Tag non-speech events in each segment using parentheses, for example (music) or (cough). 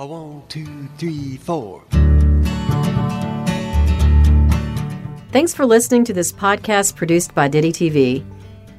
A one, two, three, four. Thanks for listening to this podcast produced by DittyTV.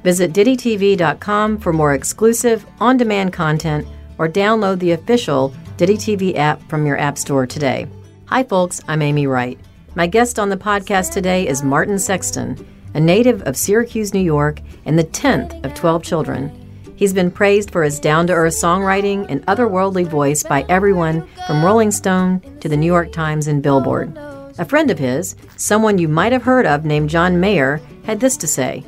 Visit DittyTV.com for more exclusive, on demand content or download the official DittyTV app from your App Store today. Hi, folks, I'm Amy Wright. My guest on the podcast today is Martin Sexton, a native of Syracuse, New York, and the 10th of 12 children. He's been praised for his down to earth songwriting and otherworldly voice by everyone from Rolling Stone to the New York Times and Billboard. A friend of his, someone you might have heard of named John Mayer, had this to say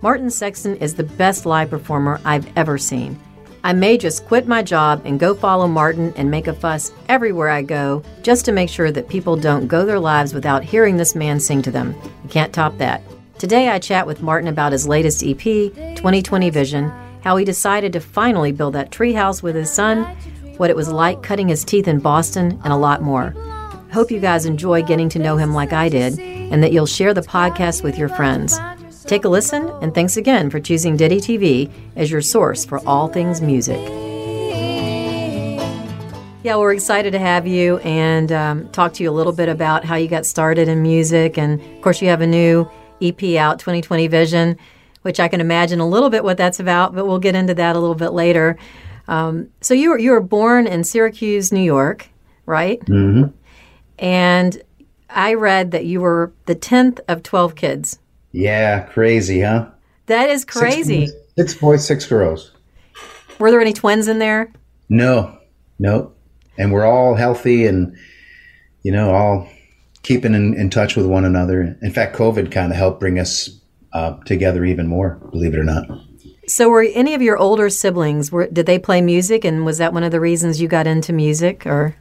Martin Sexton is the best live performer I've ever seen. I may just quit my job and go follow Martin and make a fuss everywhere I go just to make sure that people don't go their lives without hearing this man sing to them. You can't top that. Today I chat with Martin about his latest EP, 2020 Vision, how he decided to finally build that treehouse with his son, what it was like cutting his teeth in Boston, and a lot more. Hope you guys enjoy getting to know him like I did, and that you'll share the podcast with your friends. Take a listen, and thanks again for choosing DittyTV as your source for all things music. Yeah, we're excited to have you and um, talk to you a little bit about how you got started in music. And of course, you have a new EP out, 2020 Vision, which I can imagine a little bit what that's about, but we'll get into that a little bit later. Um, so you were you were born in Syracuse, New York, right? Mm-hmm. And I read that you were the tenth of twelve kids. Yeah, crazy, huh? That is crazy. Six boys, six boys, six girls. Were there any twins in there? No, no. And we're all healthy and, you know, all keeping in, in touch with one another. In fact, COVID kind of helped bring us uh, together even more, believe it or not. So, were any of your older siblings? Were, did they play music, and was that one of the reasons you got into music? Or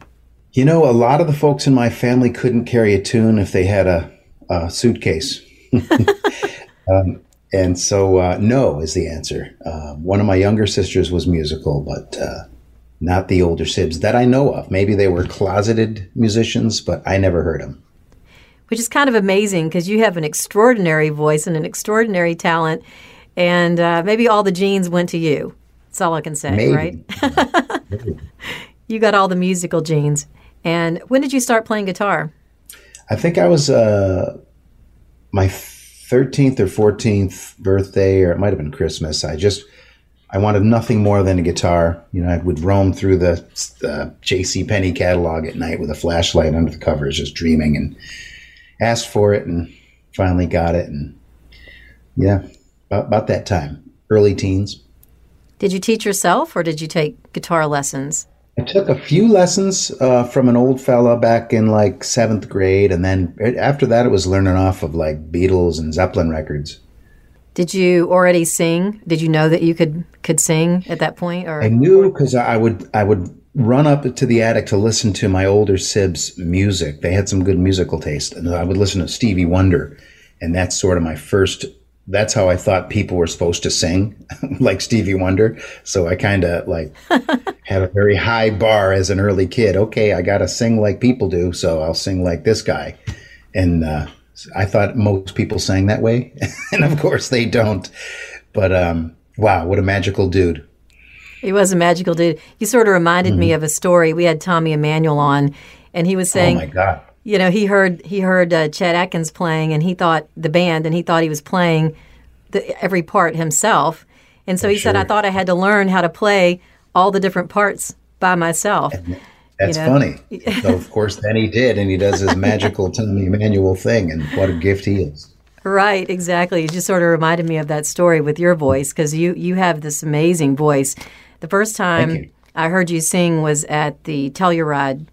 You know, a lot of the folks in my family couldn't carry a tune if they had a, a suitcase. (laughs) um, and so, uh, no is the answer. Uh, one of my younger sisters was musical, but uh, not the older sibs that I know of. Maybe they were closeted musicians, but I never heard them. Which is kind of amazing because you have an extraordinary voice and an extraordinary talent, and uh, maybe all the genes went to you. That's all I can say, Maybe. right? (laughs) (laughs) you got all the musical genes. And when did you start playing guitar? I think I was uh, my 13th or 14th birthday, or it might have been Christmas. I just I wanted nothing more than a guitar. You know, I would roam through the, the J.C. Penney catalog at night with a flashlight under the covers, just dreaming, and asked for it, and finally got it. And yeah, about, about that time, early teens. Did you teach yourself or did you take guitar lessons? I took a few lessons uh, from an old fella back in like seventh grade, and then after that, it was learning off of like Beatles and Zeppelin records. Did you already sing? Did you know that you could could sing at that point? Or I knew because I would I would run up to the attic to listen to my older sibs' music. They had some good musical taste, and I would listen to Stevie Wonder, and that's sort of my first. That's how I thought people were supposed to sing, (laughs) like Stevie Wonder. So I kind of like (laughs) had a very high bar as an early kid. Okay, I got to sing like people do, so I'll sing like this guy, and uh, I thought most people sang that way, (laughs) and of course they don't. But um, wow, what a magical dude! He was a magical dude. He sort of reminded me of a story. We had Tommy Emmanuel on, and he was saying, oh my god! you know, he heard he heard uh, Chet Atkins playing, and he thought the band, and he thought he was playing the, every part himself. And so he said, "I thought I had to learn how to play all the different parts by myself." That's know? funny. (laughs) so of course, then he did, and he does his magical (laughs) Tommy Emmanuel thing, and what a gift he is. Right, exactly. It just sort of reminded me of that story with your voice because you you have this amazing voice. The first time. I heard you sing was at the Telluride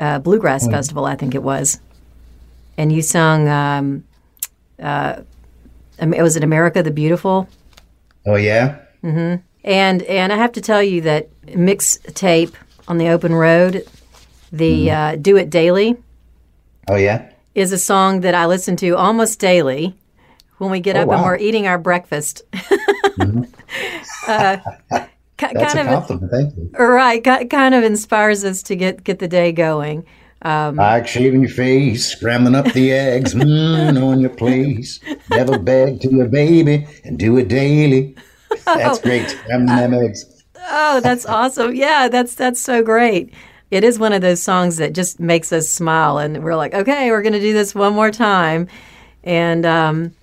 uh, Bluegrass Oh, Festival, I think it was, and you sung. Um, uh, was it America the Beautiful? Oh yeah, And and I have to tell you that mixtape on the open road, the Mm-hmm. uh, "Do It Daily" oh yeah. Is a song that I listen to almost daily when we get Oh, up and we're eating our breakfast. (laughs) uh, That's kind a of compliment. Thank you. right, ki- kind of inspires us to get get the day going. Um, Like shaving your face, scrambling up the eggs, (laughs) mm, knowing your place. Never beg to your baby and do it daily. (laughs) That's great. Scrambling them eggs. oh, that's awesome! Yeah, that's that's so great. It is one of those songs that just makes us smile, and we're like, okay, we're going to do this one more time. And um,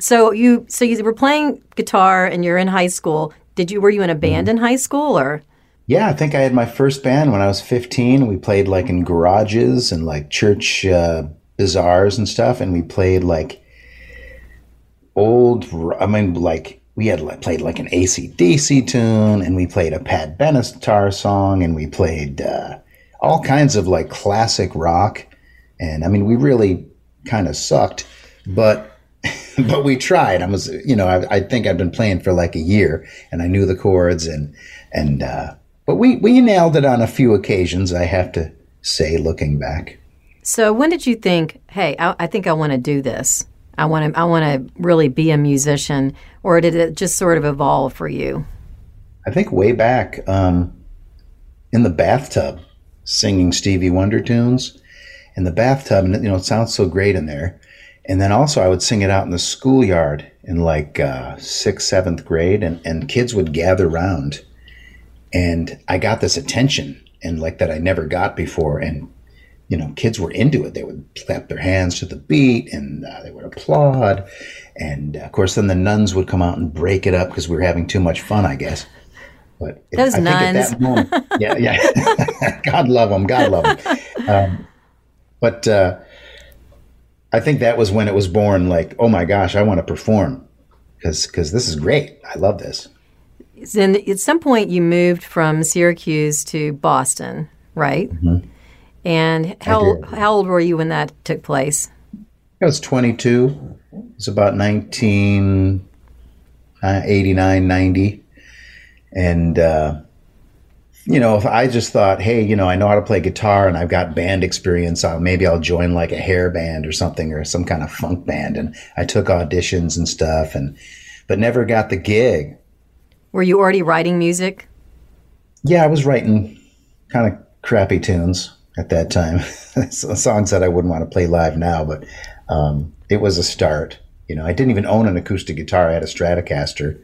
so you, so you were playing guitar, and you're in high school. Did you were you in a band mm-hmm. in high school, or? Yeah, I think I had my first band when I was 15. We played like in garages and like church uh, bazaars and stuff, and we played like old. I mean, like we had like, played like an AC/DC tune, and we played a Pat Benatar song, and we played uh, all kinds of like classic rock. And I mean, we really kind of sucked, but (laughs) but we tried. I was, you know, I, I, think I've been playing for like a year, and I knew the chords, and and uh, but we we nailed it on a few occasions. I have to say, looking back. So when did you think, hey, I, I think I want to do this? I want to I want to really be a musician, or did it just sort of evolve for you? I think way back um, in the bathtub, singing Stevie Wonder tunes in the bathtub, and you know it sounds so great in there. And then also I would sing it out in the schoolyard in like uh, sixth, seventh grade, and, and kids would gather around, and I got this attention and like that I never got before, and you know, kids were into it. They would clap their hands to the beat and uh, they would applaud. And of course, then the nuns would come out and break it up because we were having too much fun, I guess. But those I nuns, think at that moment, yeah, yeah, (laughs) God love them, God love them. Um, but uh, I think that was when it was born. Like, oh my gosh, I want to perform because because this is great. I love this. Then at some point, you moved from Syracuse to Boston, right? Mm-hmm and how how old were you when that took place? I was 22. It was about 1989, uh, 90. And, uh, you know, if I just thought, hey, you know, I know how to play guitar and I've got band experience, I'll, maybe I'll join like a hair band or something or some kind of funk band. And I took auditions and stuff, and but never got the gig. Were you already writing music? Yeah, I was writing kind of crappy tunes at that time. (laughs) songs that I wouldn't want to play live now, but um, it was a start. You know, I didn't even own an acoustic guitar. I had a Stratocaster,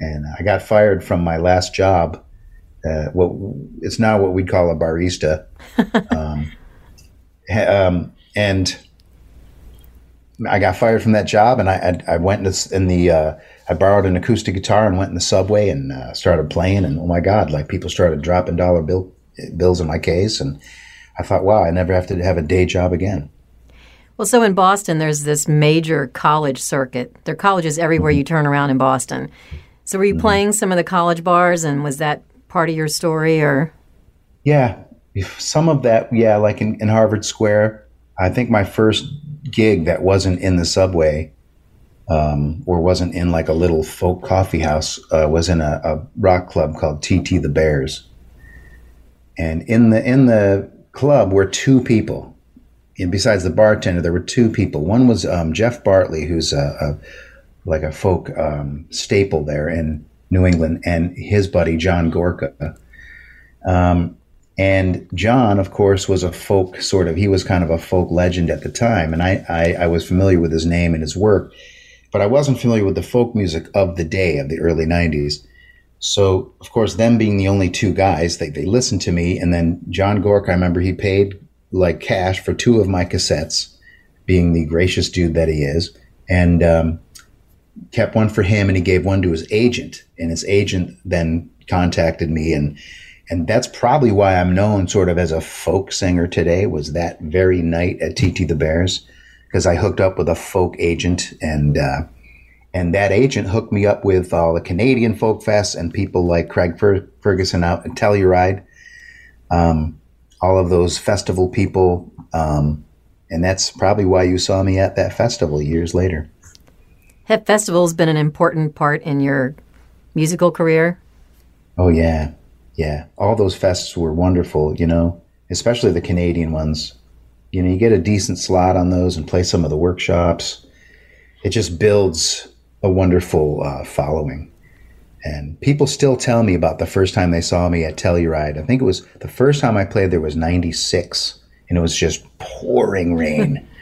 and I got fired from my last job. Uh, what it's now what we'd call a barista, (laughs) um, um, and I got fired from that job, and I I, I went in the, in the uh, I borrowed an acoustic guitar and went in the subway and uh, started playing, and oh my god, like people started dropping dollar bill bills in my case, and I thought, wow, I never have to have a day job again. Well, so in Boston, there's this major college circuit. There are colleges everywhere mm-hmm. you turn around in Boston. So, were you mm-hmm. playing some of the college bars, and was that part of your story, or? Yeah, some of that. Yeah, like in, in Harvard Square. I think my first gig that wasn't in the subway, um, or wasn't in like a little folk coffee house, uh, was in a, a rock club called TT the Bears. And in the in the club were two people. And besides the bartender, there were two people. One was um, Geoff Bartley, who's a, a like a folk um, staple there in New England, and his buddy John Gorka. Um, and John, of course, was a folk sort of. He was kind of a folk legend at the time, and I, I, I was familiar with his name and his work, but I wasn't familiar with the folk music of the day of the early '90s. So, of course, them being the only two guys, they, they listened to me. And then John Gorka, I remember he paid like cash for two of my cassettes, being the gracious dude that he is, and um, kept one for him and he gave one to his agent. And his agent then contacted me. And, and that's probably why I'm known sort of as a folk singer today, was that very night at TT the Bears, because I hooked up with a folk agent and, uh, and that agent hooked me up with all the Canadian folk fests and people like Craig Fer- Ferguson out at Telluride, um, all of those festival people. Um, and that's probably why you saw me at that festival years later. Have festivals been an important part in your musical career? Oh, yeah. Yeah. All those fests were wonderful, you know, especially the Canadian ones. You know, you get a decent slot on those and play some of the workshops. It just builds a wonderful uh, following. And people still tell me about the first time they saw me at Telluride. I think it was the first time I played there was 96, and it was just pouring rain. (laughs)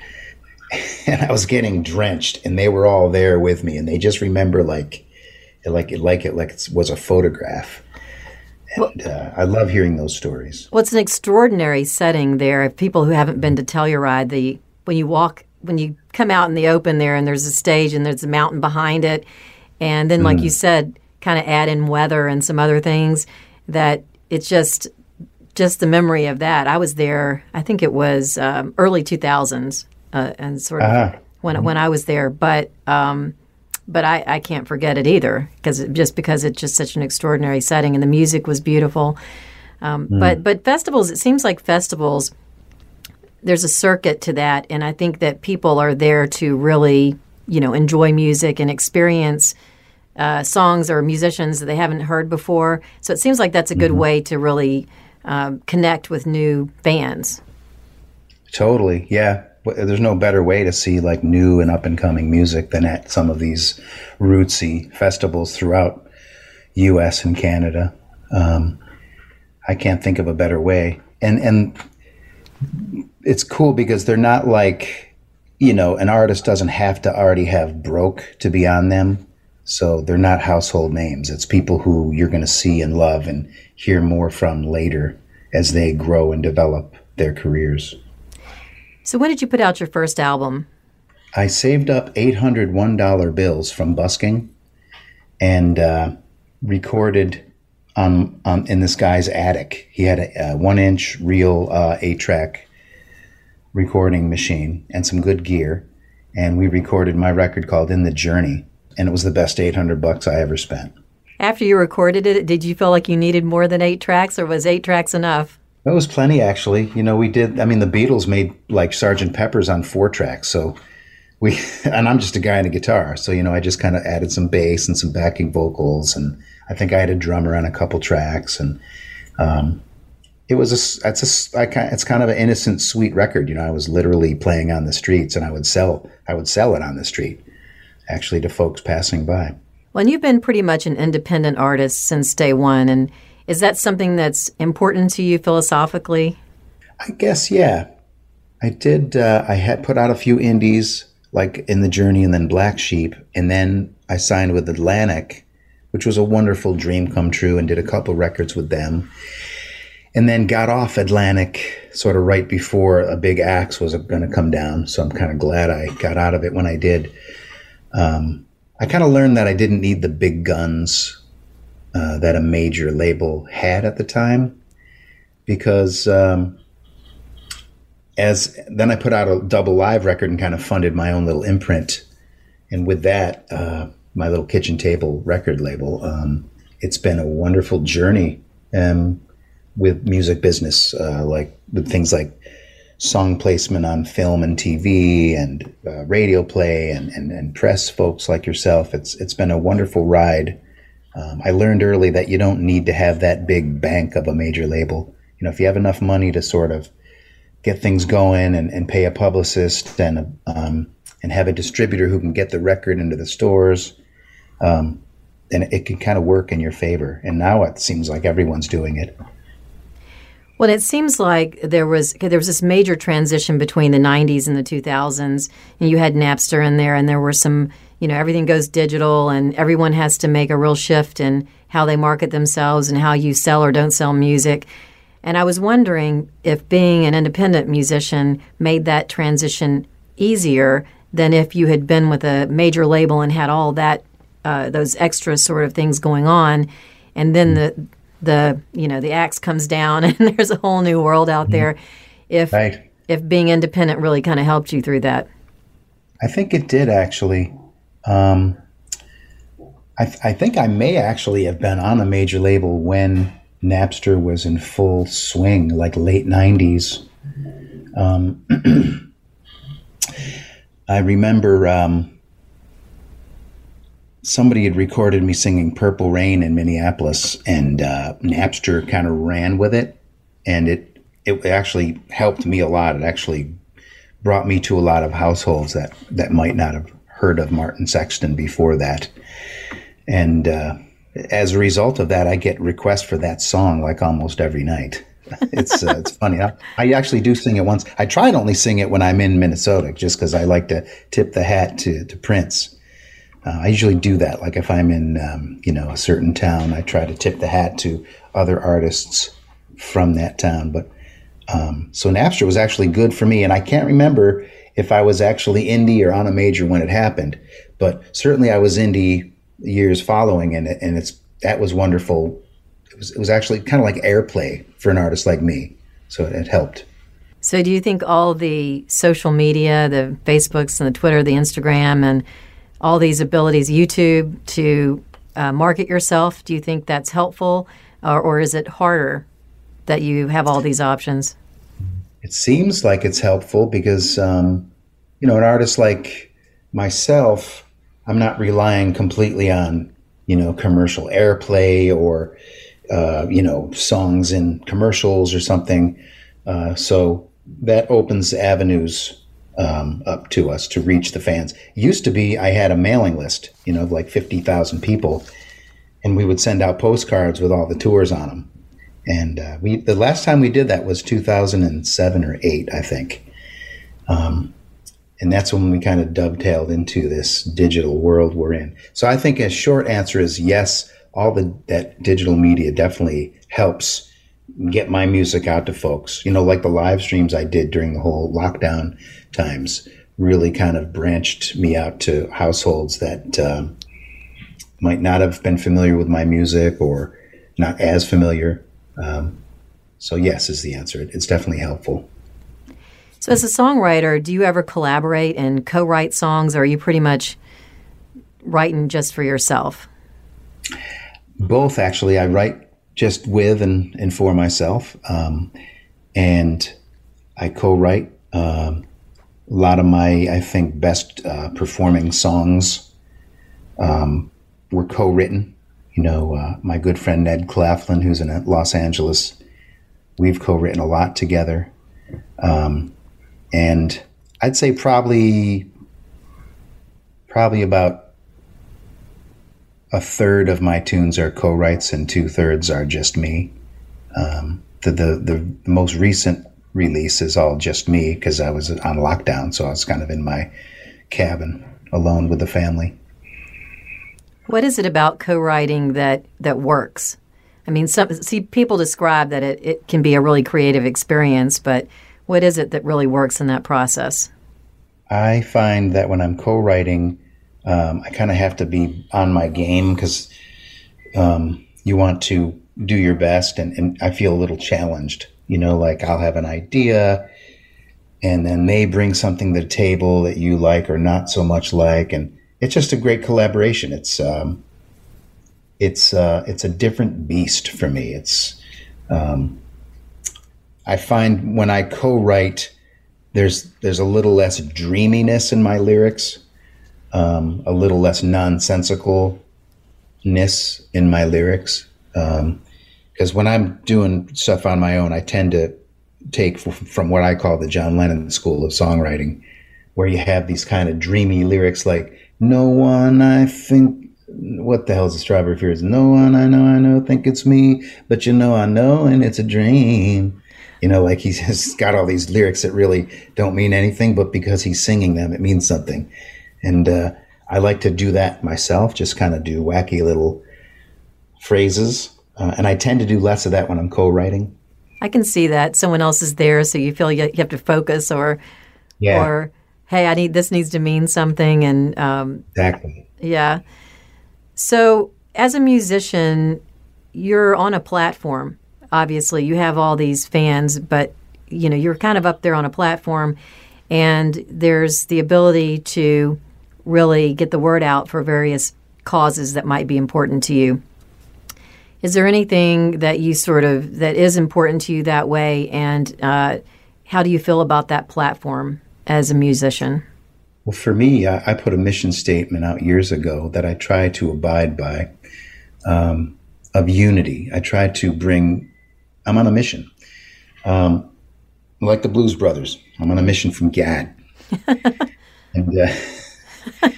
(laughs) and I was getting drenched, and they were all there with me, and they just remember like, like it, like it, like it was a photograph. And uh, I love hearing those stories. Well, it's an extraordinary setting there. If people who haven't been to Telluride, the when you walk, when you come out in the open there, and there's a stage, and there's a mountain behind it, and then, like you said, kind of add in weather and some other things that it's just just the memory of that. I was there. I think it was um, early 2000s, uh, and sort of Ah. when when I was there, but. Um, but I, I can't forget it either because just because it's just such an extraordinary setting and the music was beautiful. Um, But but festivals, it seems like festivals. There's a circuit to that, and I think that people are there to really, you know, enjoy music and experience uh, songs or musicians that they haven't heard before. So it seems like that's a good way to really um, connect with new fans. Totally, yeah. There's no better way to see like new and up and coming music than at some of these rootsy festivals throughout U.S. and Canada. Um, I can't think of a better way, and and it's cool because they're not like you know an artist doesn't have to already have broke to be on them. So they're not household names. It's people who you're going to see and love and hear more from later as they grow and develop their careers. So when did you put out your first album? I saved up $801 bills from busking and uh, recorded on, on in this guy's attic. He had a, a one inch real uh, eight track recording machine and some good gear. And we recorded my record called In the Journey. And it was the best 800 bucks I ever spent. After you recorded it, did you feel like you needed more than eight tracks, or was eight tracks enough? That was plenty, actually. You know, we did. I mean, the Beatles made like Sergeant Pepper's on four tracks, so we. (laughs) And I'm just a guy on a guitar, so you know, I just kind of added some bass and some backing vocals, and I think I had a drummer on a couple tracks, and um, it was a It's a. I. It's kind of an innocent, sweet record. You know, I was literally playing on the streets, and I would sell. I would sell it on the street, actually, to folks passing by. Well, and you've been pretty much an independent artist since day one, and is that something that's important to you philosophically? I guess yeah. I did. Uh, I had put out a few indies, like in the Journey and then Black Sheep, and then I signed with Atlantic, which was a wonderful dream come true, and did a couple records with them, and then got off Atlantic sort of right before a big axe was going to come down. So I'm kind of glad I got out of it when I did. Um, I kind of learned that I didn't need the big guns uh, that a major label had at the time because. Um, as then I put out a double live record and kind of funded my own little imprint, and with that, uh, my little kitchen table record label. Um, it's been a wonderful journey um, with music business, uh, like with things like song placement on film and TV and uh, radio play and, and, and press folks like yourself. It's it's been a wonderful ride. Um, I learned early that you don't need to have that big bank of a major label. You know, if you have enough money to sort of get things going and, and pay a publicist and um, and have a distributor who can get the record into the stores, um, then it can kind of work in your favor. And now it seems like everyone's doing it. Well, it seems like there was there was this major transition between the '90s and the 2000s, and you had Napster in there, and there were some, you know, everything goes digital, and everyone has to make a real shift in how they market themselves and how you sell or don't sell music. And I was wondering if being an independent musician made that transition easier than if you had been with a major label and had all that uh, those extra sort of things going on, and then the the you know the axe comes down (laughs) and there's a whole new world out there. If Right. if being independent really kind of helped you through that. I think it did actually. Um, I, th- I think I may actually have been on a major label when Napster was in full swing, like late 90s. Um, (clears throat) I remember um, somebody had recorded me singing Purple Rain in Minneapolis, and uh, Napster kind of ran with it. And it, it actually helped me a lot. It actually brought me to a lot of households that, that might not have heard of Martin Sexton before that. And uh, as a result of that, I get requests for that song like almost every night. (laughs) It's uh, it's funny. I, I actually do sing it once. I try to only sing it when I'm in Minnesota, just because I like to tip the hat to to Prince. Uh, I usually do that. Like if I'm in, um, you know, a certain town, I try to tip the hat to other artists from that town. But um, so Napster was actually good for me, and I can't remember if I was actually indie or on a major when it happened, but certainly I was indie years following, and and it's that was wonderful. It was it was actually kind of like airplay for an artist like me, so it, it helped. So, do you think all the social media, the Facebooks and the Twitter, the Instagram, and all these abilities, YouTube, to uh, market yourself, do you think that's helpful, or, or is it harder that you have all these options? It seems like it's helpful because, um, you know, an artist like myself, I'm not relying completely on, you know, commercial airplay or, uh, you know, songs in commercials or something. Uh, so that opens avenues um, up to us to reach the fans. Used to be, I had a mailing list, you know, of like 50,000 people, and we would send out postcards with all the tours on them. And uh, we the last time we did that was 2007 or 8, I think. Um, and that's when we kind of dovetailed into this digital world we're in. So I think a short answer is yes, all the that digital media definitely helps get my music out to folks. You know, like the live streams I did during the whole lockdown times really kind of branched me out to households that uh, might not have been familiar with my music or not as familiar. Um, so, yes, is the answer. It's definitely helpful. So, as a songwriter, do you ever collaborate and co write songs, or are you pretty much writing just for yourself? Both, actually. I write just with and, and for myself. Um, and I co write um, a lot of my, I think, best uh, performing songs um, were co written. You know, uh, my good friend Ned Claflin, who's in Los Angeles, we've co written a lot together. Um, and I'd say probably, probably about a third of my tunes are co-writes and two thirds are just me. Um, the, the, the most recent release is all just me because I was on lockdown, so I was kind of in my cabin alone with the family. What is it about co-writing that that works? I mean, some see people describe that it, it can be a really creative experience, but what is it that really works in that process? I find that when I'm co-writing, um, I kind of have to be on my game because um, you want to do your best, and, and I feel a little challenged. You know, like I'll have an idea, and then they bring something to the table that you like or not so much like, and it's just a great collaboration. It's um, it's uh, it's a different beast for me. It's um, I find when I co-write, there's there's a little less dreaminess in my lyrics um, a little less nonsensicalness in my lyrics. Because um, when I'm doing stuff on my own, I tend to take f- from what I call the John Lennon school of songwriting, where you have these kind of dreamy lyrics like, No one I think what the hell's a strawberry fields? No one I know I know think it's me, but you know I know and it's a dream. You know, like he's (laughs) got all these lyrics that really don't mean anything, but because he's singing them, it means something. And uh, I like to do that myself, just kind of do wacky little phrases. Uh, and I tend to do less of that when I'm co writing. I can see that. Someone else is there, so you feel you have to focus or, yeah. or hey, I need this needs to mean something. And um, exactly. Yeah. So as a musician, you're on a platform. Obviously, you have all these fans, but you know you're kind of up there on a platform, and there's the ability to really get the word out for various causes that might be important to you. Is there anything that you sort of that is important to you that way, and uh, how do you feel about that platform as a musician? Well, for me, I, I, put a mission statement out years ago that I try to abide by um, of unity. I try to bring. I'm on a mission, um, like the Blues Brothers. I'm on a mission from God, (laughs) and. Uh, (laughs)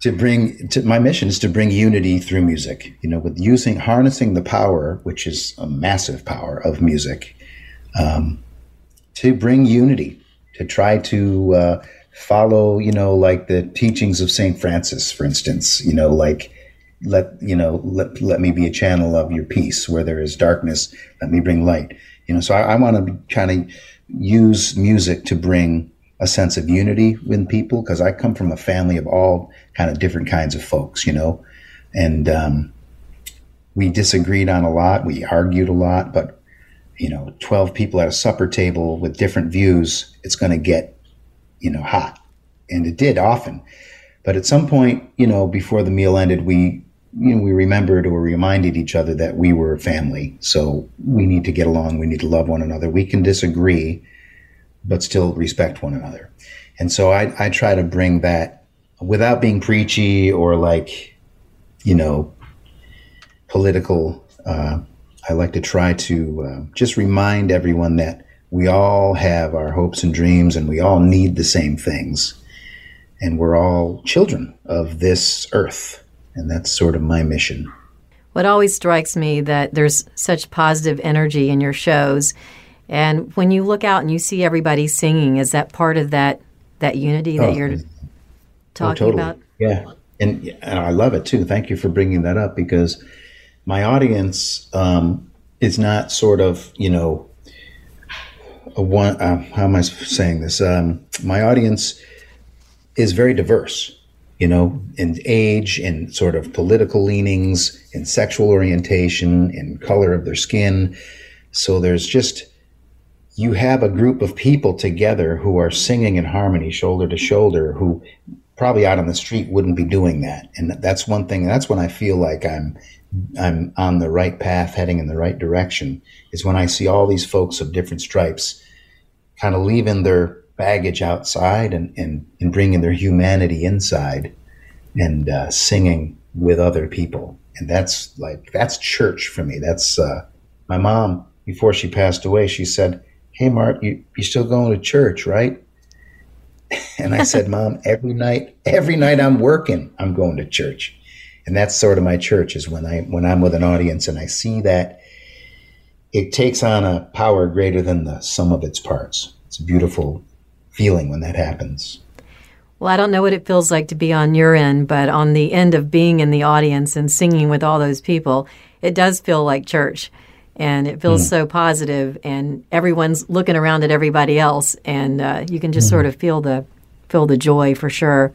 to bring to my mission is to bring unity through music you know with using harnessing the power which is a massive power of music um, to bring unity to try to uh, follow, you know, like the teachings of St. Francis, for instance, you know, like let, you know, let, let me be a channel of your peace where there is darkness. Let me bring light, you know, so I, I want to kind of use music to bring a sense of unity with people because I come from a family of all kind of different kinds of folks, you know, and um, we disagreed on a lot, we argued a lot, but you know, twelve people at a supper table with different views, it's going to get you know hot, and it did often. But at some point, you know, before the meal ended, we you know, we remembered or reminded each other that we were family. So we need to get along. We need to love one another. We can disagree, but still respect one another. And so I, I try to bring that without being preachy or like, you know, political. Uh, I like to try to uh, just remind everyone that we all have our hopes and dreams and we all need the same things. And we're all children of this earth and that's sort of my mission. What always strikes me that there's such positive energy in your shows, and when you look out and you see everybody singing, is that part of that that unity that oh, you're talking oh, totally. about? Yeah, and, and, I love it too. Thank you for bringing that up because my audience um, is not sort of you know a one. Uh, how am I saying this? Um, my audience is very diverse you know, in age, in sort of political leanings, in sexual orientation, in color of their skin. So there's just, you have a group of people together who are singing in harmony, shoulder to shoulder, who probably out on the street wouldn't be doing that. And that's one thing, that's when I feel like I'm, I'm on the right path, heading in the right direction, is when I see all these folks of different stripes kind of leaving their baggage outside and, and, and bringing their humanity inside and uh, singing with other people. And that's like, that's church for me. That's uh, my mom, before she passed away, she said, Hey, Mark, you, you still going to church, right? (laughs) And I said, Mom, every night, every night I'm working, I'm going to church. And that's sort of my church is when I when I'm with an audience and I see that it takes on a power greater than the sum of its parts. It's a beautiful feeling when that happens. Well, I don't know what it feels like to be on your end, but on the end of being in the audience and singing with all those people, it does feel like church. And it feels mm. so positive, and everyone's looking around at everybody else, and uh, you can just mm. sort of feel the feel the joy for sure.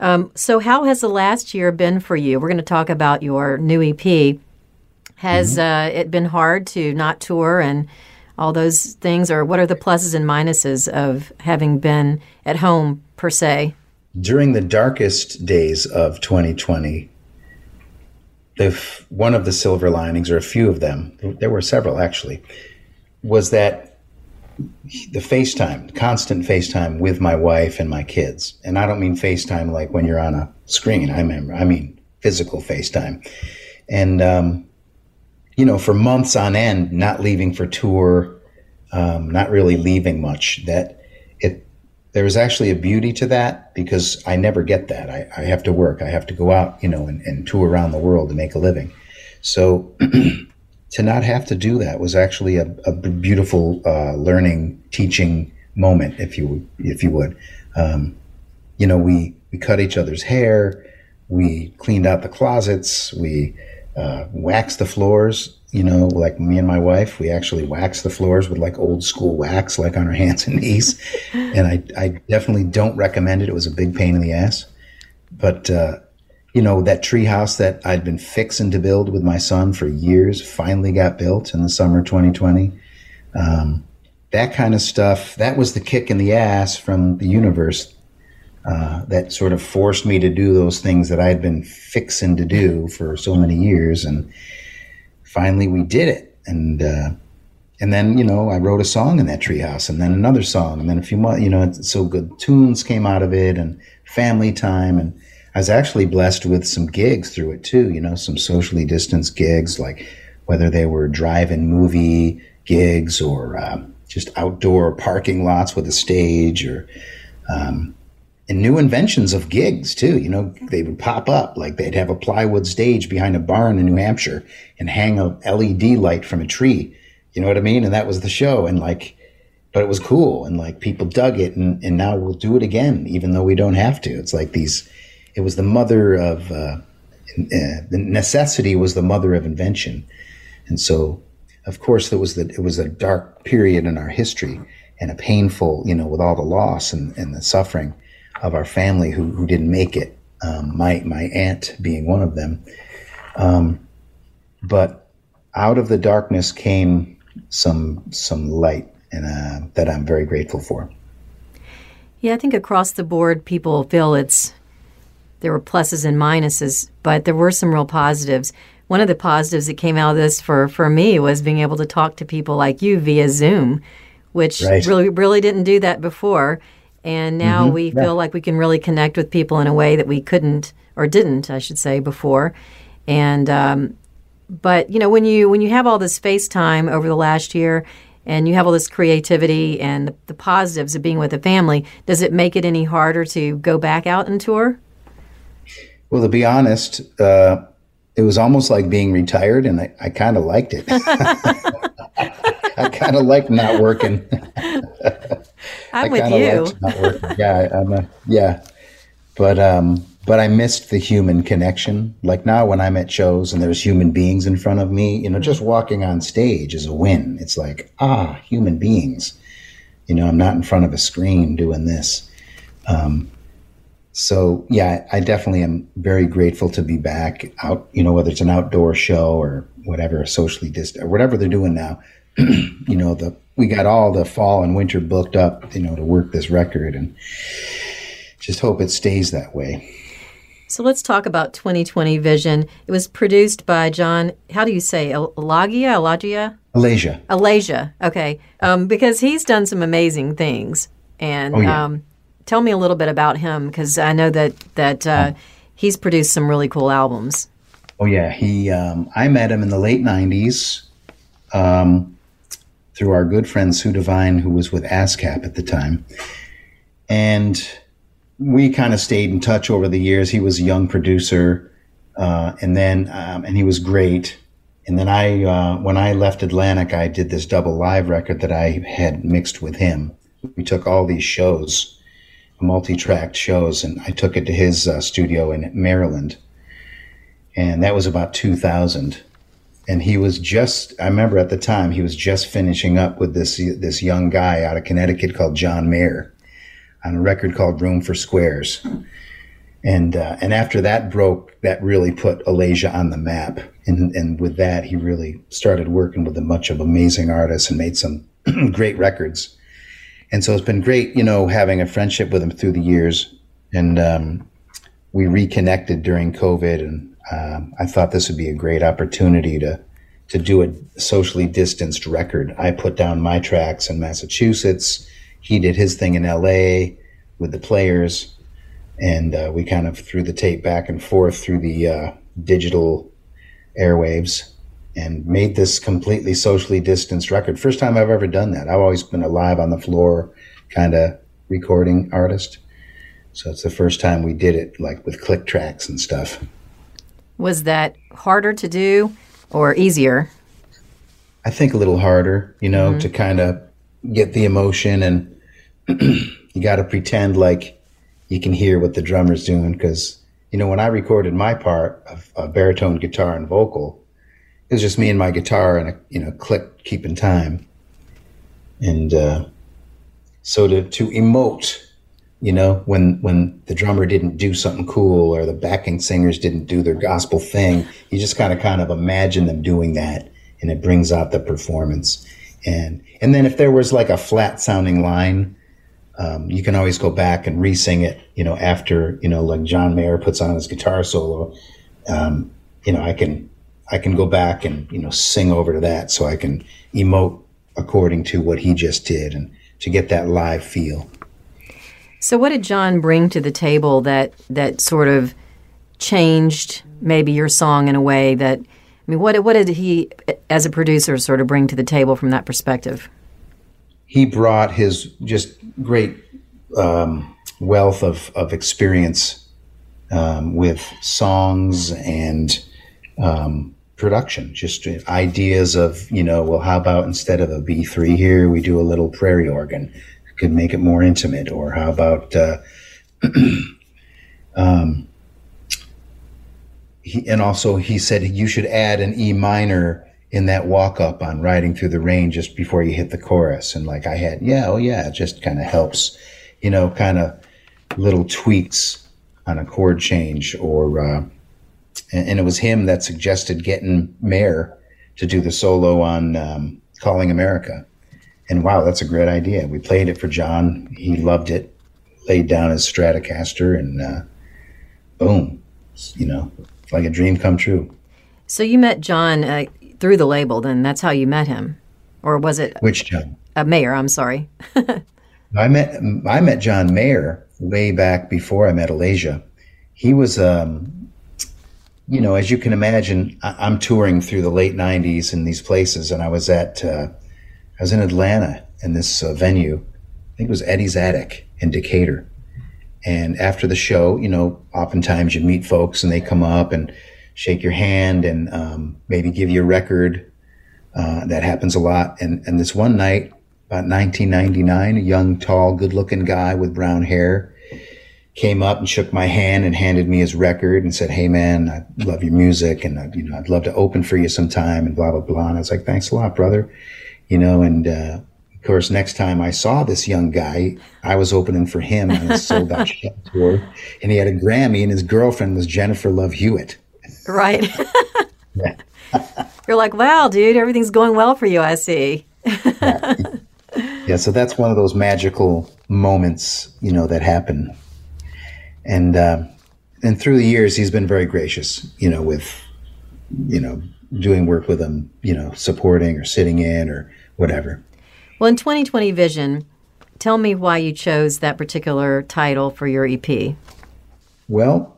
Um, so, how has the last year been for you? We're going to talk about your new EP. Has mm-hmm. uh, it been hard to not tour and all those things, or what are the pluses and minuses of having been at home per se? During the darkest days of 2020, if one of the silver linings, or a few of them, there were several actually, was that the FaceTime, constant FaceTime with my wife and my kids. And I don't mean FaceTime like when you're on a screen. I remember, I mean physical FaceTime. And um, you know, for months on end, not leaving for tour, um, not really leaving much. That it there is actually a beauty to that because I never get that. I, I have to work. I have to go out, you know, and, and tour around the world to make a living. So (clears throat) to not have to do that was actually a, a beautiful uh, learning, teaching moment, if you if you would. Um, you know, we we cut each other's hair, we cleaned out the closets, we uh, waxed the floors you know, like me and my wife, we actually waxed the floors with like old school wax, like on our hands and knees. (laughs) and I, I definitely don't recommend it. It was a big pain in the ass. But, uh, you know, that tree house that I'd been fixing to build with my son for years finally got built in the summer 2020. Um, that kind of stuff, that was the kick in the ass from the universe uh, that sort of forced me to do those things that I'd been fixing to do for so many years. And, finally we did it. And, uh, and then, you know, I wrote a song in that treehouse and then another song. And then a few more, you know, so good tunes came out of it and family time. And I was actually blessed with some gigs through it too, you know, some socially distanced gigs, like whether they were drive-in movie gigs or uh, just outdoor parking lots with a stage or, um, and new inventions of gigs too. You know, they would pop up like they'd have a plywood stage behind a barn in New Hampshire and hang a LED light from a tree. You know what I mean? And that was the show. And like, but it was cool and like people dug it and, and now we'll do it again even though we don't have to it's like these it was the mother of uh, uh, the necessity was the mother of invention and so of course there was the it was a dark period in our history and a painful you know with all the loss and, and the suffering of our family who, who didn't make it um, my my aunt being one of them um, but out of the darkness came some some light and uh, that I'm very grateful for. Yeah, I think across the board, people feel it's there were pluses and minuses, but there were some real positives. One of the positives that came out of this for for me was being able to talk to people like you via Zoom, which right. really really didn't do that before. And now mm-hmm. we feel like we can really connect with people in a way that we couldn't or didn't, I should say, before. And um, but you know when you when you have all this FaceTime over the last year and you have all this creativity and the, the, positives of being with a family, does it make it any harder to go back out and tour? Well, to be honest, uh, it was almost like being retired, and I, I kind of liked it. (laughs) I kind of liked not working. (laughs) I'm with you. Yeah, I'm a, yeah, but um, but I missed the human connection. Like now, when I'm at shows and there's human beings in front of me, you know, just walking on stage is a win. It's like, ah, human beings. You know, I'm not in front of a screen doing this. Um, so, yeah, I definitely am very grateful to be back out, you know, whether it's an outdoor show or whatever, socially distant or whatever they're doing now. (clears throat) you know, the we got all the fall and winter booked up, you know, to work this record and just hope it stays that way. So let's talk about 2020 Vision. It was produced by John, how do you say, Elagia? Elagia? Alagia. Alagia, okay. Um, because he's done some amazing things. And oh, yeah. um, tell me a little bit about him, because I know that, that uh, he's produced some really cool albums. Oh, yeah. He, um, I met him in the late 90s um, through our good friend Sue Devine, who was with ASCAP at the time. And we kind of stayed in touch over the years. He was a young producer, uh, and then um, and he was great. And then I, uh, when I left Atlantic, I did this double live record that I had mixed with him. We took all these shows, multi-tracked shows, and I took it to his uh, studio in Maryland, and that was about 2000. And he was just, I remember at the time, he was just finishing up with this this young guy out of Connecticut called John Mayer on a record called Room for Squares. And uh, and after that broke, that really put Alagia on the map. And and with that, he really started working with a bunch of amazing artists and made some (clears throat) great records. And so it's been great, you know, having a friendship with him through the years. And um, we reconnected during COVID, and um, I thought this would be a great opportunity to to do a socially distanced record. I put down my tracks in Massachusetts he did his thing in LA with the players, and uh, we kind of threw the tape back and forth through the uh, digital airwaves and made this completely socially distanced record. First time I've ever done that. I've always been a live on the floor kind of recording artist. So it's the first time we did it like with click tracks and stuff. Was that harder to do or easier? I think a little harder, you know, mm-hmm. to kind of get the emotion and (clears throat) you got to pretend like you can hear what the drummer's doing because you know when I recorded my part of a baritone guitar and vocal, it was just me and my guitar and a you know click keeping time, and uh, so to to emote, you know when when the drummer didn't do something cool or the backing singers didn't do their gospel thing, you just kind of kind of imagine them doing that, and it brings out the performance. And and then if there was like a flat sounding line, um, you can always go back and re-sing it. You know, after you know, like John Mayer puts on his guitar solo. Um, you know, I can I can go back and you know sing over to that, so I can emote according to what he just did, and to get that live feel. So, what did John bring to the table that that sort of changed maybe your song in a way that I mean, what what did he, as a producer, sort of bring to the table from that perspective? He brought his just great um, wealth of of experience um, with songs and um, production, just ideas of, you know, well, how about instead of a B3 here, we do a little prairie organ, could make it more intimate, or how about, uh, (clears throat) um, he, and also he said you should add an E minor in that walk up on riding through the rain just before you hit the chorus. And like I had, yeah, oh yeah, it just kind of helps, you know, kind of little tweaks on a chord change or, uh, and, and, it was him that suggested getting Mayer to do the solo on um, Calling America. And wow, that's a great idea. We played it for John. He loved it, laid down his Stratocaster, and uh, boom, you know, like a dream come true. So you met John uh, through the label, then that's how you met him, or was it which John? Uh, Mayer. I'm sorry. (laughs) I met I met John Mayer way back before I met Alagia. He was, um, you know, as you can imagine, I, am touring through the late '90s in these places, and I was at uh, I was in Atlanta in this uh, venue. I think it was Eddie's Attic in Decatur. And after the show, you know, oftentimes you meet folks and they come up and shake your hand and um, maybe give you a record. Uh, that happens a lot. And and this one night, about 1999, a young, tall, good-looking guy with brown hair came up and shook my hand and handed me his record and said, "Hey, man, I love your music, and I, you know, I'd love to open for you sometime." And blah blah blah. And I was like, "Thanks a lot, brother." You know, and uh, of course, next time I saw this young guy, I was opening for him on sold out (laughs) tour, and he had a Grammy, and his girlfriend was Jennifer Love Hewitt. Right. (laughs) (laughs) You're like, wow, dude, everything's going well for you, I see. yeah. yeah, so that's one of those magical moments, you know, that happen. And uh, and through the years, he's been very gracious, you know, with, you know, doing work with him, you know, supporting or sitting in or whatever. Well, in 2020 Vision, tell me why you chose that particular title for your EP. Well,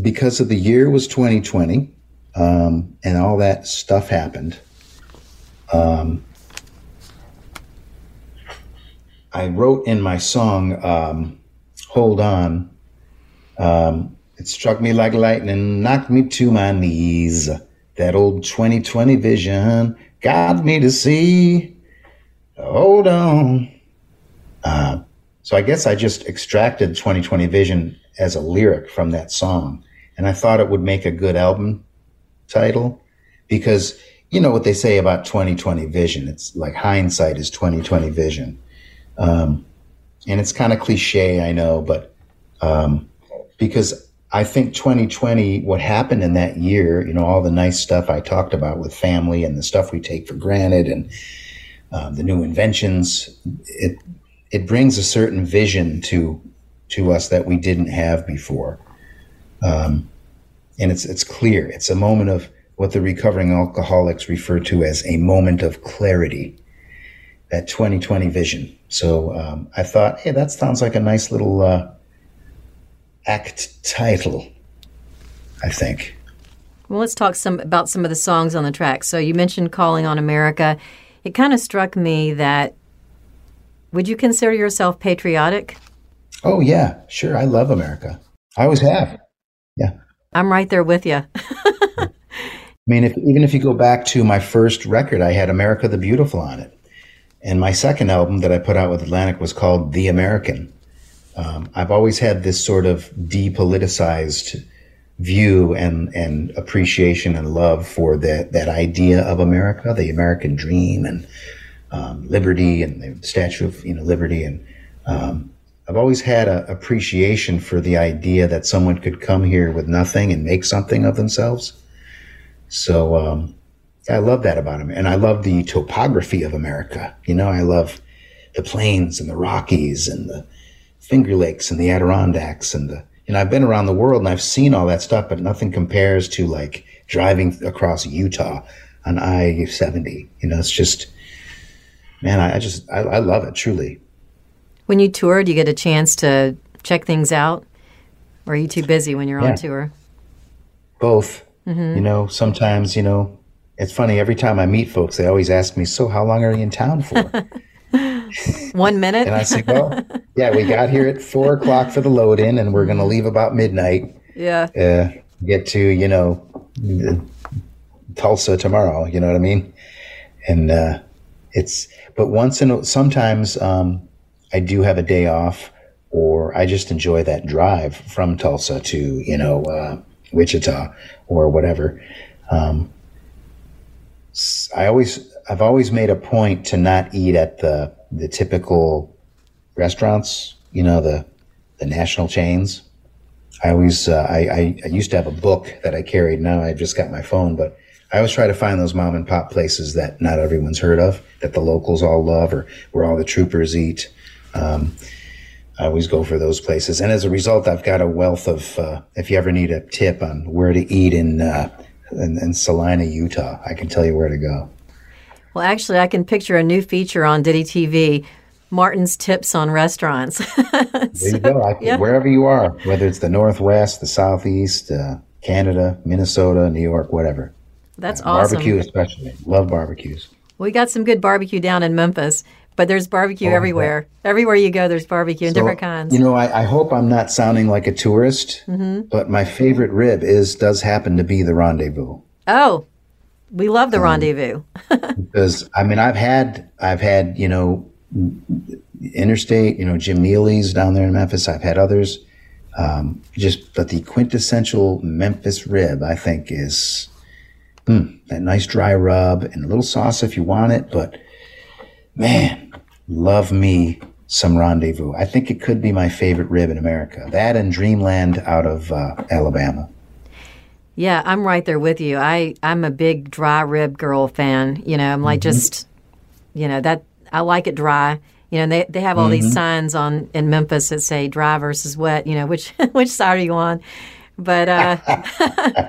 because of the year was 2020 um, and all that stuff happened. Um, I wrote in my song, um, Hold On, um, it struck me like lightning, knocked me to my knees. That old 2020 vision got me to see. Hold on. Uh, so I guess I just extracted 2020 vision as a lyric from that song. And I thought it would make a good album title because you know what they say about 2020 vision. It's like hindsight is 2020 vision. Um, and it's kind of cliche, I know, but um, because I think 2020, what happened in that year, you know, all the nice stuff I talked about with family and the stuff we take for granted and uh, the new inventions, it it brings a certain vision to to us that we didn't have before. Um, and it's it's clear. It's a moment of what the recovering alcoholics refer to as a moment of clarity. That 2020 vision. So um, I thought, hey, that sounds like a nice little uh, act title. I think. Well, let's talk some about some of the songs on the track. So you mentioned "Calling on America." It kind of struck me that would you consider yourself patriotic? Oh, yeah, sure. I love America. I always have. Yeah. I'm right there with you. (laughs) I mean, if, even if you go back to my first record, I had America the Beautiful on it. And my second album that I put out with Atlantic was called The American. Um, I've always had this sort of depoliticized view and, and appreciation and love for that, that idea of America, the American dream and um, liberty and the Statue of you know Liberty and um, I've always had an appreciation for the idea that someone could come here with nothing and make something of themselves. So um, I love that about him, and I love the topography of America. You know, I love the plains and the Rockies and the Finger Lakes and the Adirondacks and the. You know, I've been around the world and I've seen all that stuff, but nothing compares to like driving across Utah on I seventy. You know, it's just, man, I, I just I, I love it truly. When you tour, do you get a chance to check things out? Or are you too busy when you're yeah. on tour? Both. Mm-hmm. You know, sometimes, you know, it's funny. Every time I meet folks, they always ask me, So, how long are you in town for? (laughs) (laughs) One minute? and I said, Well, yeah, we got here at four o'clock for the load in, and we're going to leave about midnight. Yeah. Uh, get to, you know, Tulsa tomorrow. You know what I mean? And uh, it's but once in a, sometimes um, I do have a day off, or I just enjoy that drive from Tulsa to you know uh, Wichita or whatever. Um, I always I've always made a point to not eat at the the typical restaurants, you know, the the national chains. I always uh, I, I, I used to have a book that I carried. Now I've just got my phone, but I always try to find those mom and pop places that not everyone's heard of, that the locals all love, or where all the troopers eat. Um, I always go for those places, and as a result, I've got a wealth of. Uh, if you ever need a tip on where to eat in, uh, in in Salina, Utah, I can tell you where to go. Well, actually, I can picture a new feature on DittyTV Martin's tips on restaurants. (laughs) so, there you go. I, yeah. Wherever you are, whether it's the Northwest, the Southeast, uh, Canada, Minnesota, New York, whatever. That's uh, awesome. Barbecue, especially. Love barbecues. We got some good barbecue down in Memphis, but there's barbecue oh, everywhere. Yeah. Everywhere you go, there's barbecue in different kinds. You know, I, I, hope I'm not sounding like a tourist, mm-hmm. but my favorite rib is does happen to be the rendezvous. Oh, we love the um, rendezvous. (laughs) because I mean, I've had I've had you know interstate, you know Jim Neely's down there in Memphis. I've had others. Um, just but the quintessential Memphis rib, I think, is mm, that nice dry rub and a little sauce if you want it. But man, love me some rendezvous. I think it could be my favorite rib in America. That and Dreamland out of uh, Alabama. Yeah, I'm right there with you. I I'm a big dry rib girl fan. You know, I'm like mm-hmm. just, you know that I like it dry. You know, they they have all mm-hmm. these signs on in Memphis that say dry versus wet. You know, (laughs) which which side are you on? But uh, (laughs)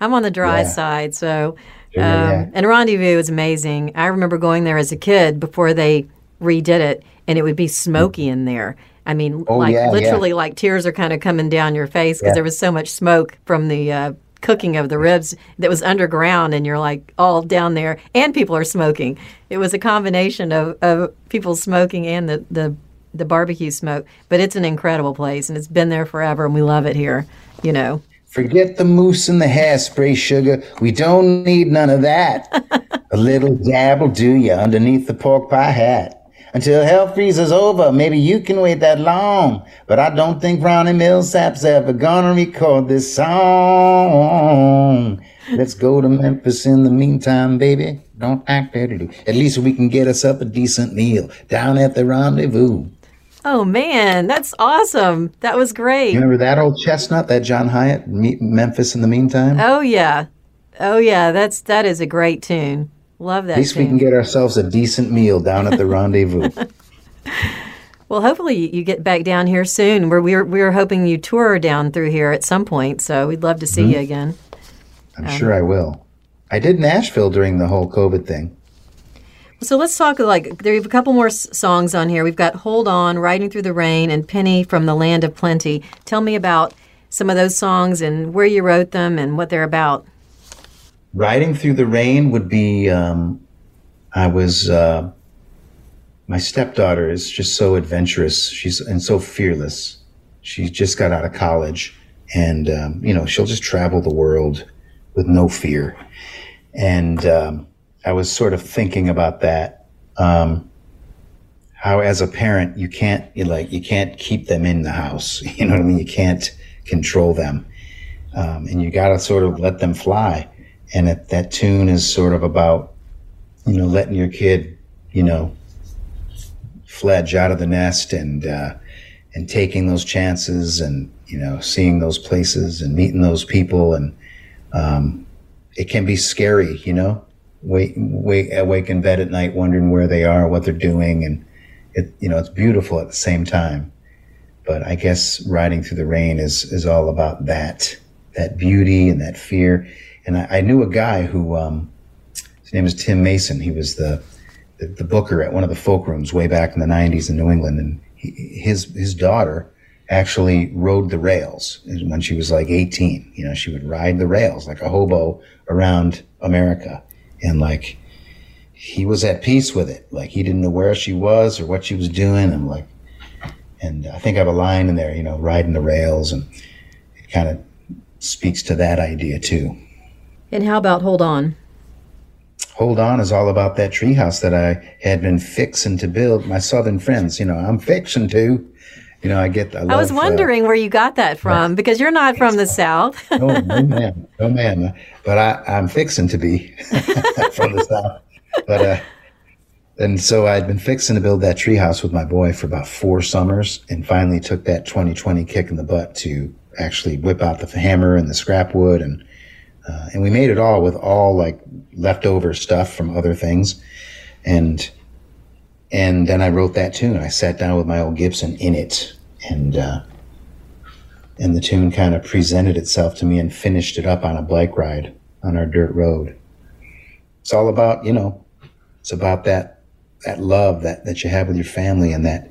I'm on the dry yeah. side. So, um, yeah. and Rendezvous is amazing. I remember going there as a kid before they redid it, and it would be smoky in there. I mean, oh, like yeah, literally, like tears are kind of coming down your face because there was so much smoke from the uh, cooking of the ribs that was underground and you're like all down there and people are smoking. It was a combination of, of people smoking and the, the the barbecue smoke. But it's an incredible place and it's been there forever and we love it here, you know. Forget the mousse and the hairspray sugar. We don't need none of that. (laughs) a little dab will do you underneath the pork pie hat until hell freezes over. Maybe you can wait that long, but I don't think Ronnie Milsap's ever gonna record this song. Let's go to Memphis in the meantime, baby. Don't act dirty. At least we can get us up a decent meal down at the rendezvous. Oh man, that's awesome. That was great. You remember that old chestnut, that John Hiatt, Memphis in the meantime? Oh yeah. Oh yeah, that's that is a great tune. Love that. At least we can get ourselves a decent meal down at the (laughs) rendezvous. well, hopefully you get back down here soon. We're we're we're hoping you tour down through here at some point. So we'd love to see mm-hmm. you again. I'm um, sure I will. I did Nashville during the whole COVID thing. So let's talk like there are a couple more songs on here. We've got "Hold On," "Riding Through the Rain," and "Penny from the Land of Plenty." Tell me about some of those songs and where you wrote them and what they're about riding through the rain would be um, i was uh, my stepdaughter is just so adventurous. She's and so fearless. She just got out of college and um, you know she'll just travel the world with no fear. And um, i was sort of thinking about that um, how as a parent you can't you like you can't keep them in the house. (laughs) You know what i mean? You can't control them. Um, and you got to sort of let them fly and it, that tune is sort of about you know letting your kid you know fledge out of the nest and uh, and taking those chances and you know seeing those places and meeting those people. And um, it can be scary you know wake wake awake in bed at night wondering where they are what they're doing. And it you know it's beautiful at the same time. But I guess riding through the rain is is all about that that beauty and that fear and I, I knew a guy who, um, his name is Tim Mason. He was the, the, the booker at one of the folk rooms way back in the '90s in New England, and he, his his daughter actually rode the rails when she was like 18. You know, she would ride the rails like a hobo around America, and like he was at peace with it. Like he didn't know where she was or what she was doing, and like, and I think I have a line in there, you know, riding the rails, and it kind of speaks to that idea too. And how about Hold On? Hold On is all about that treehouse that I had been fixing to build. My southern friends, you know, I'm fixing to. You know, I get. I, love, I was wondering uh, where you got that from because you're not from the South. (laughs) no, no, ma'am, no, ma'am. But I, I'm fixing to be (laughs) from the South. But uh, and so I'd been fixing to build that treehouse with my boy for about four summers, and finally took that 2020 kick in the butt to actually whip out the hammer and the scrap wood, and uh, and we made it all with all like leftover stuff from other things, and and then I wrote that tune. I sat down with my old Gibson in it, and uh, and the tune kind of presented itself to me and finished it up on a bike ride on our dirt road. It's all about you know, it's about that that love that, that you have with your family and that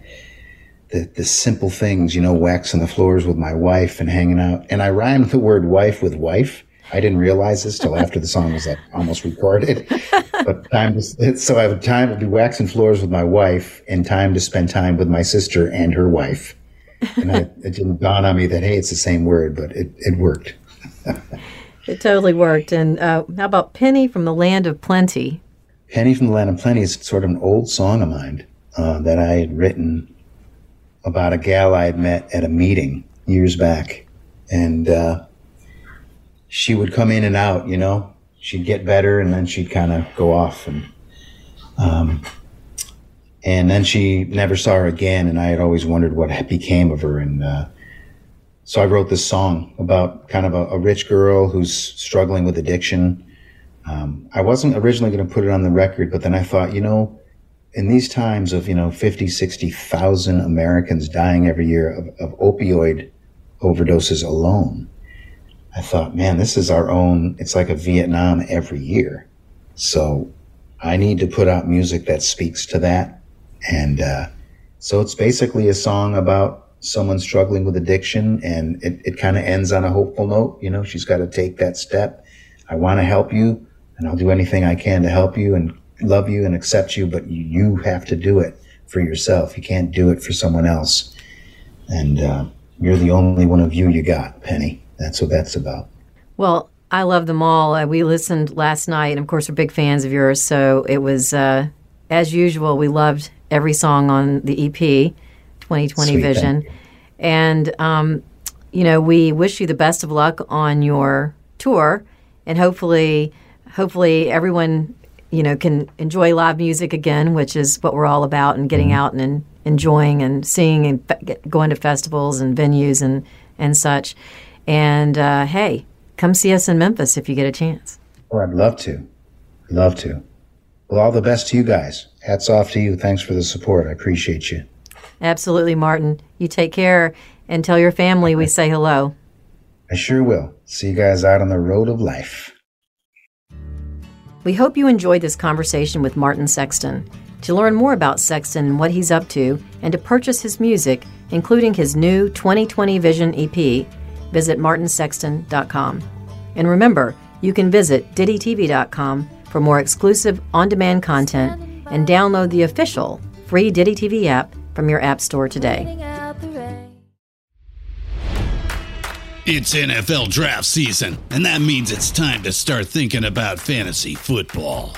the, the simple things, you know, waxing the floors with my wife and hanging out. And I rhymed the word wife with wife. I didn't realize this till after the song was like almost recorded. (laughs) but time to, so I have time to be waxing floors with my wife and time to spend time with my sister and her wife. And I, it didn't dawn on me that, hey, it's the same word, but it, it worked. (laughs) it totally worked. And uh, how about Penny from the Land of Plenty? Penny from the Land of Plenty is sort of an old song of mine uh, that I had written about a gal I had met at a meeting years back. And uh, she would come in and out, you know. She'd get better and then she'd kind of go off. And, um, and then she never saw her again. And I had always wondered what became of her. And uh, so I wrote this song about kind of a, a rich girl who's struggling with addiction um, I wasn't originally going to put it on the record, but then I thought, you know, in these times of, you know, 50, 60,000 Americans dying every year of, of opioid overdoses alone, I thought, man, this is our own, it's like a Vietnam every year. So I need to put out music that speaks to that. And, uh, so it's basically a song about someone struggling with addiction and it, it kind of ends on a hopeful note. You know, she's got to take that step. I want to help you and I'll do anything I can to help you and love you and accept you, but you have to do it for yourself. You can't do it for someone else. And uh, you're the only one of you you got, Penny. That's what that's about. Well, I love them all. Uh, we listened last night, and of course, we're big fans of yours. So it was, uh, as usual, we loved every song on the EP, 2020 Sweet, Vision. And, um, you know, we wish you the best of luck on your tour, and hopefully, hopefully everyone you know can enjoy live music again, which is what we're all about, and getting mm-hmm. out and enjoying and seeing and fe- going to festivals and venues and and such. And uh, hey, come see us in Memphis if you get a chance. Oh, I'd love to. Love to. Well, all the best to you guys. Hats off to you. Thanks for the support. I appreciate you. Absolutely, Martin. You take care and tell your family we say hello. I sure will. See you guys out on the road of life. We hope you enjoyed this conversation with Martin Sexton. To learn more about Sexton and what he's up to, and to purchase his music, including his new 2020 Vision EP, visit martinsexton.com. And remember, you can visit DittyTV.com for more exclusive on demand content and download the official free DittyTV app from your App Store today. It's NFL draft season, and that means it's time to start thinking about fantasy football.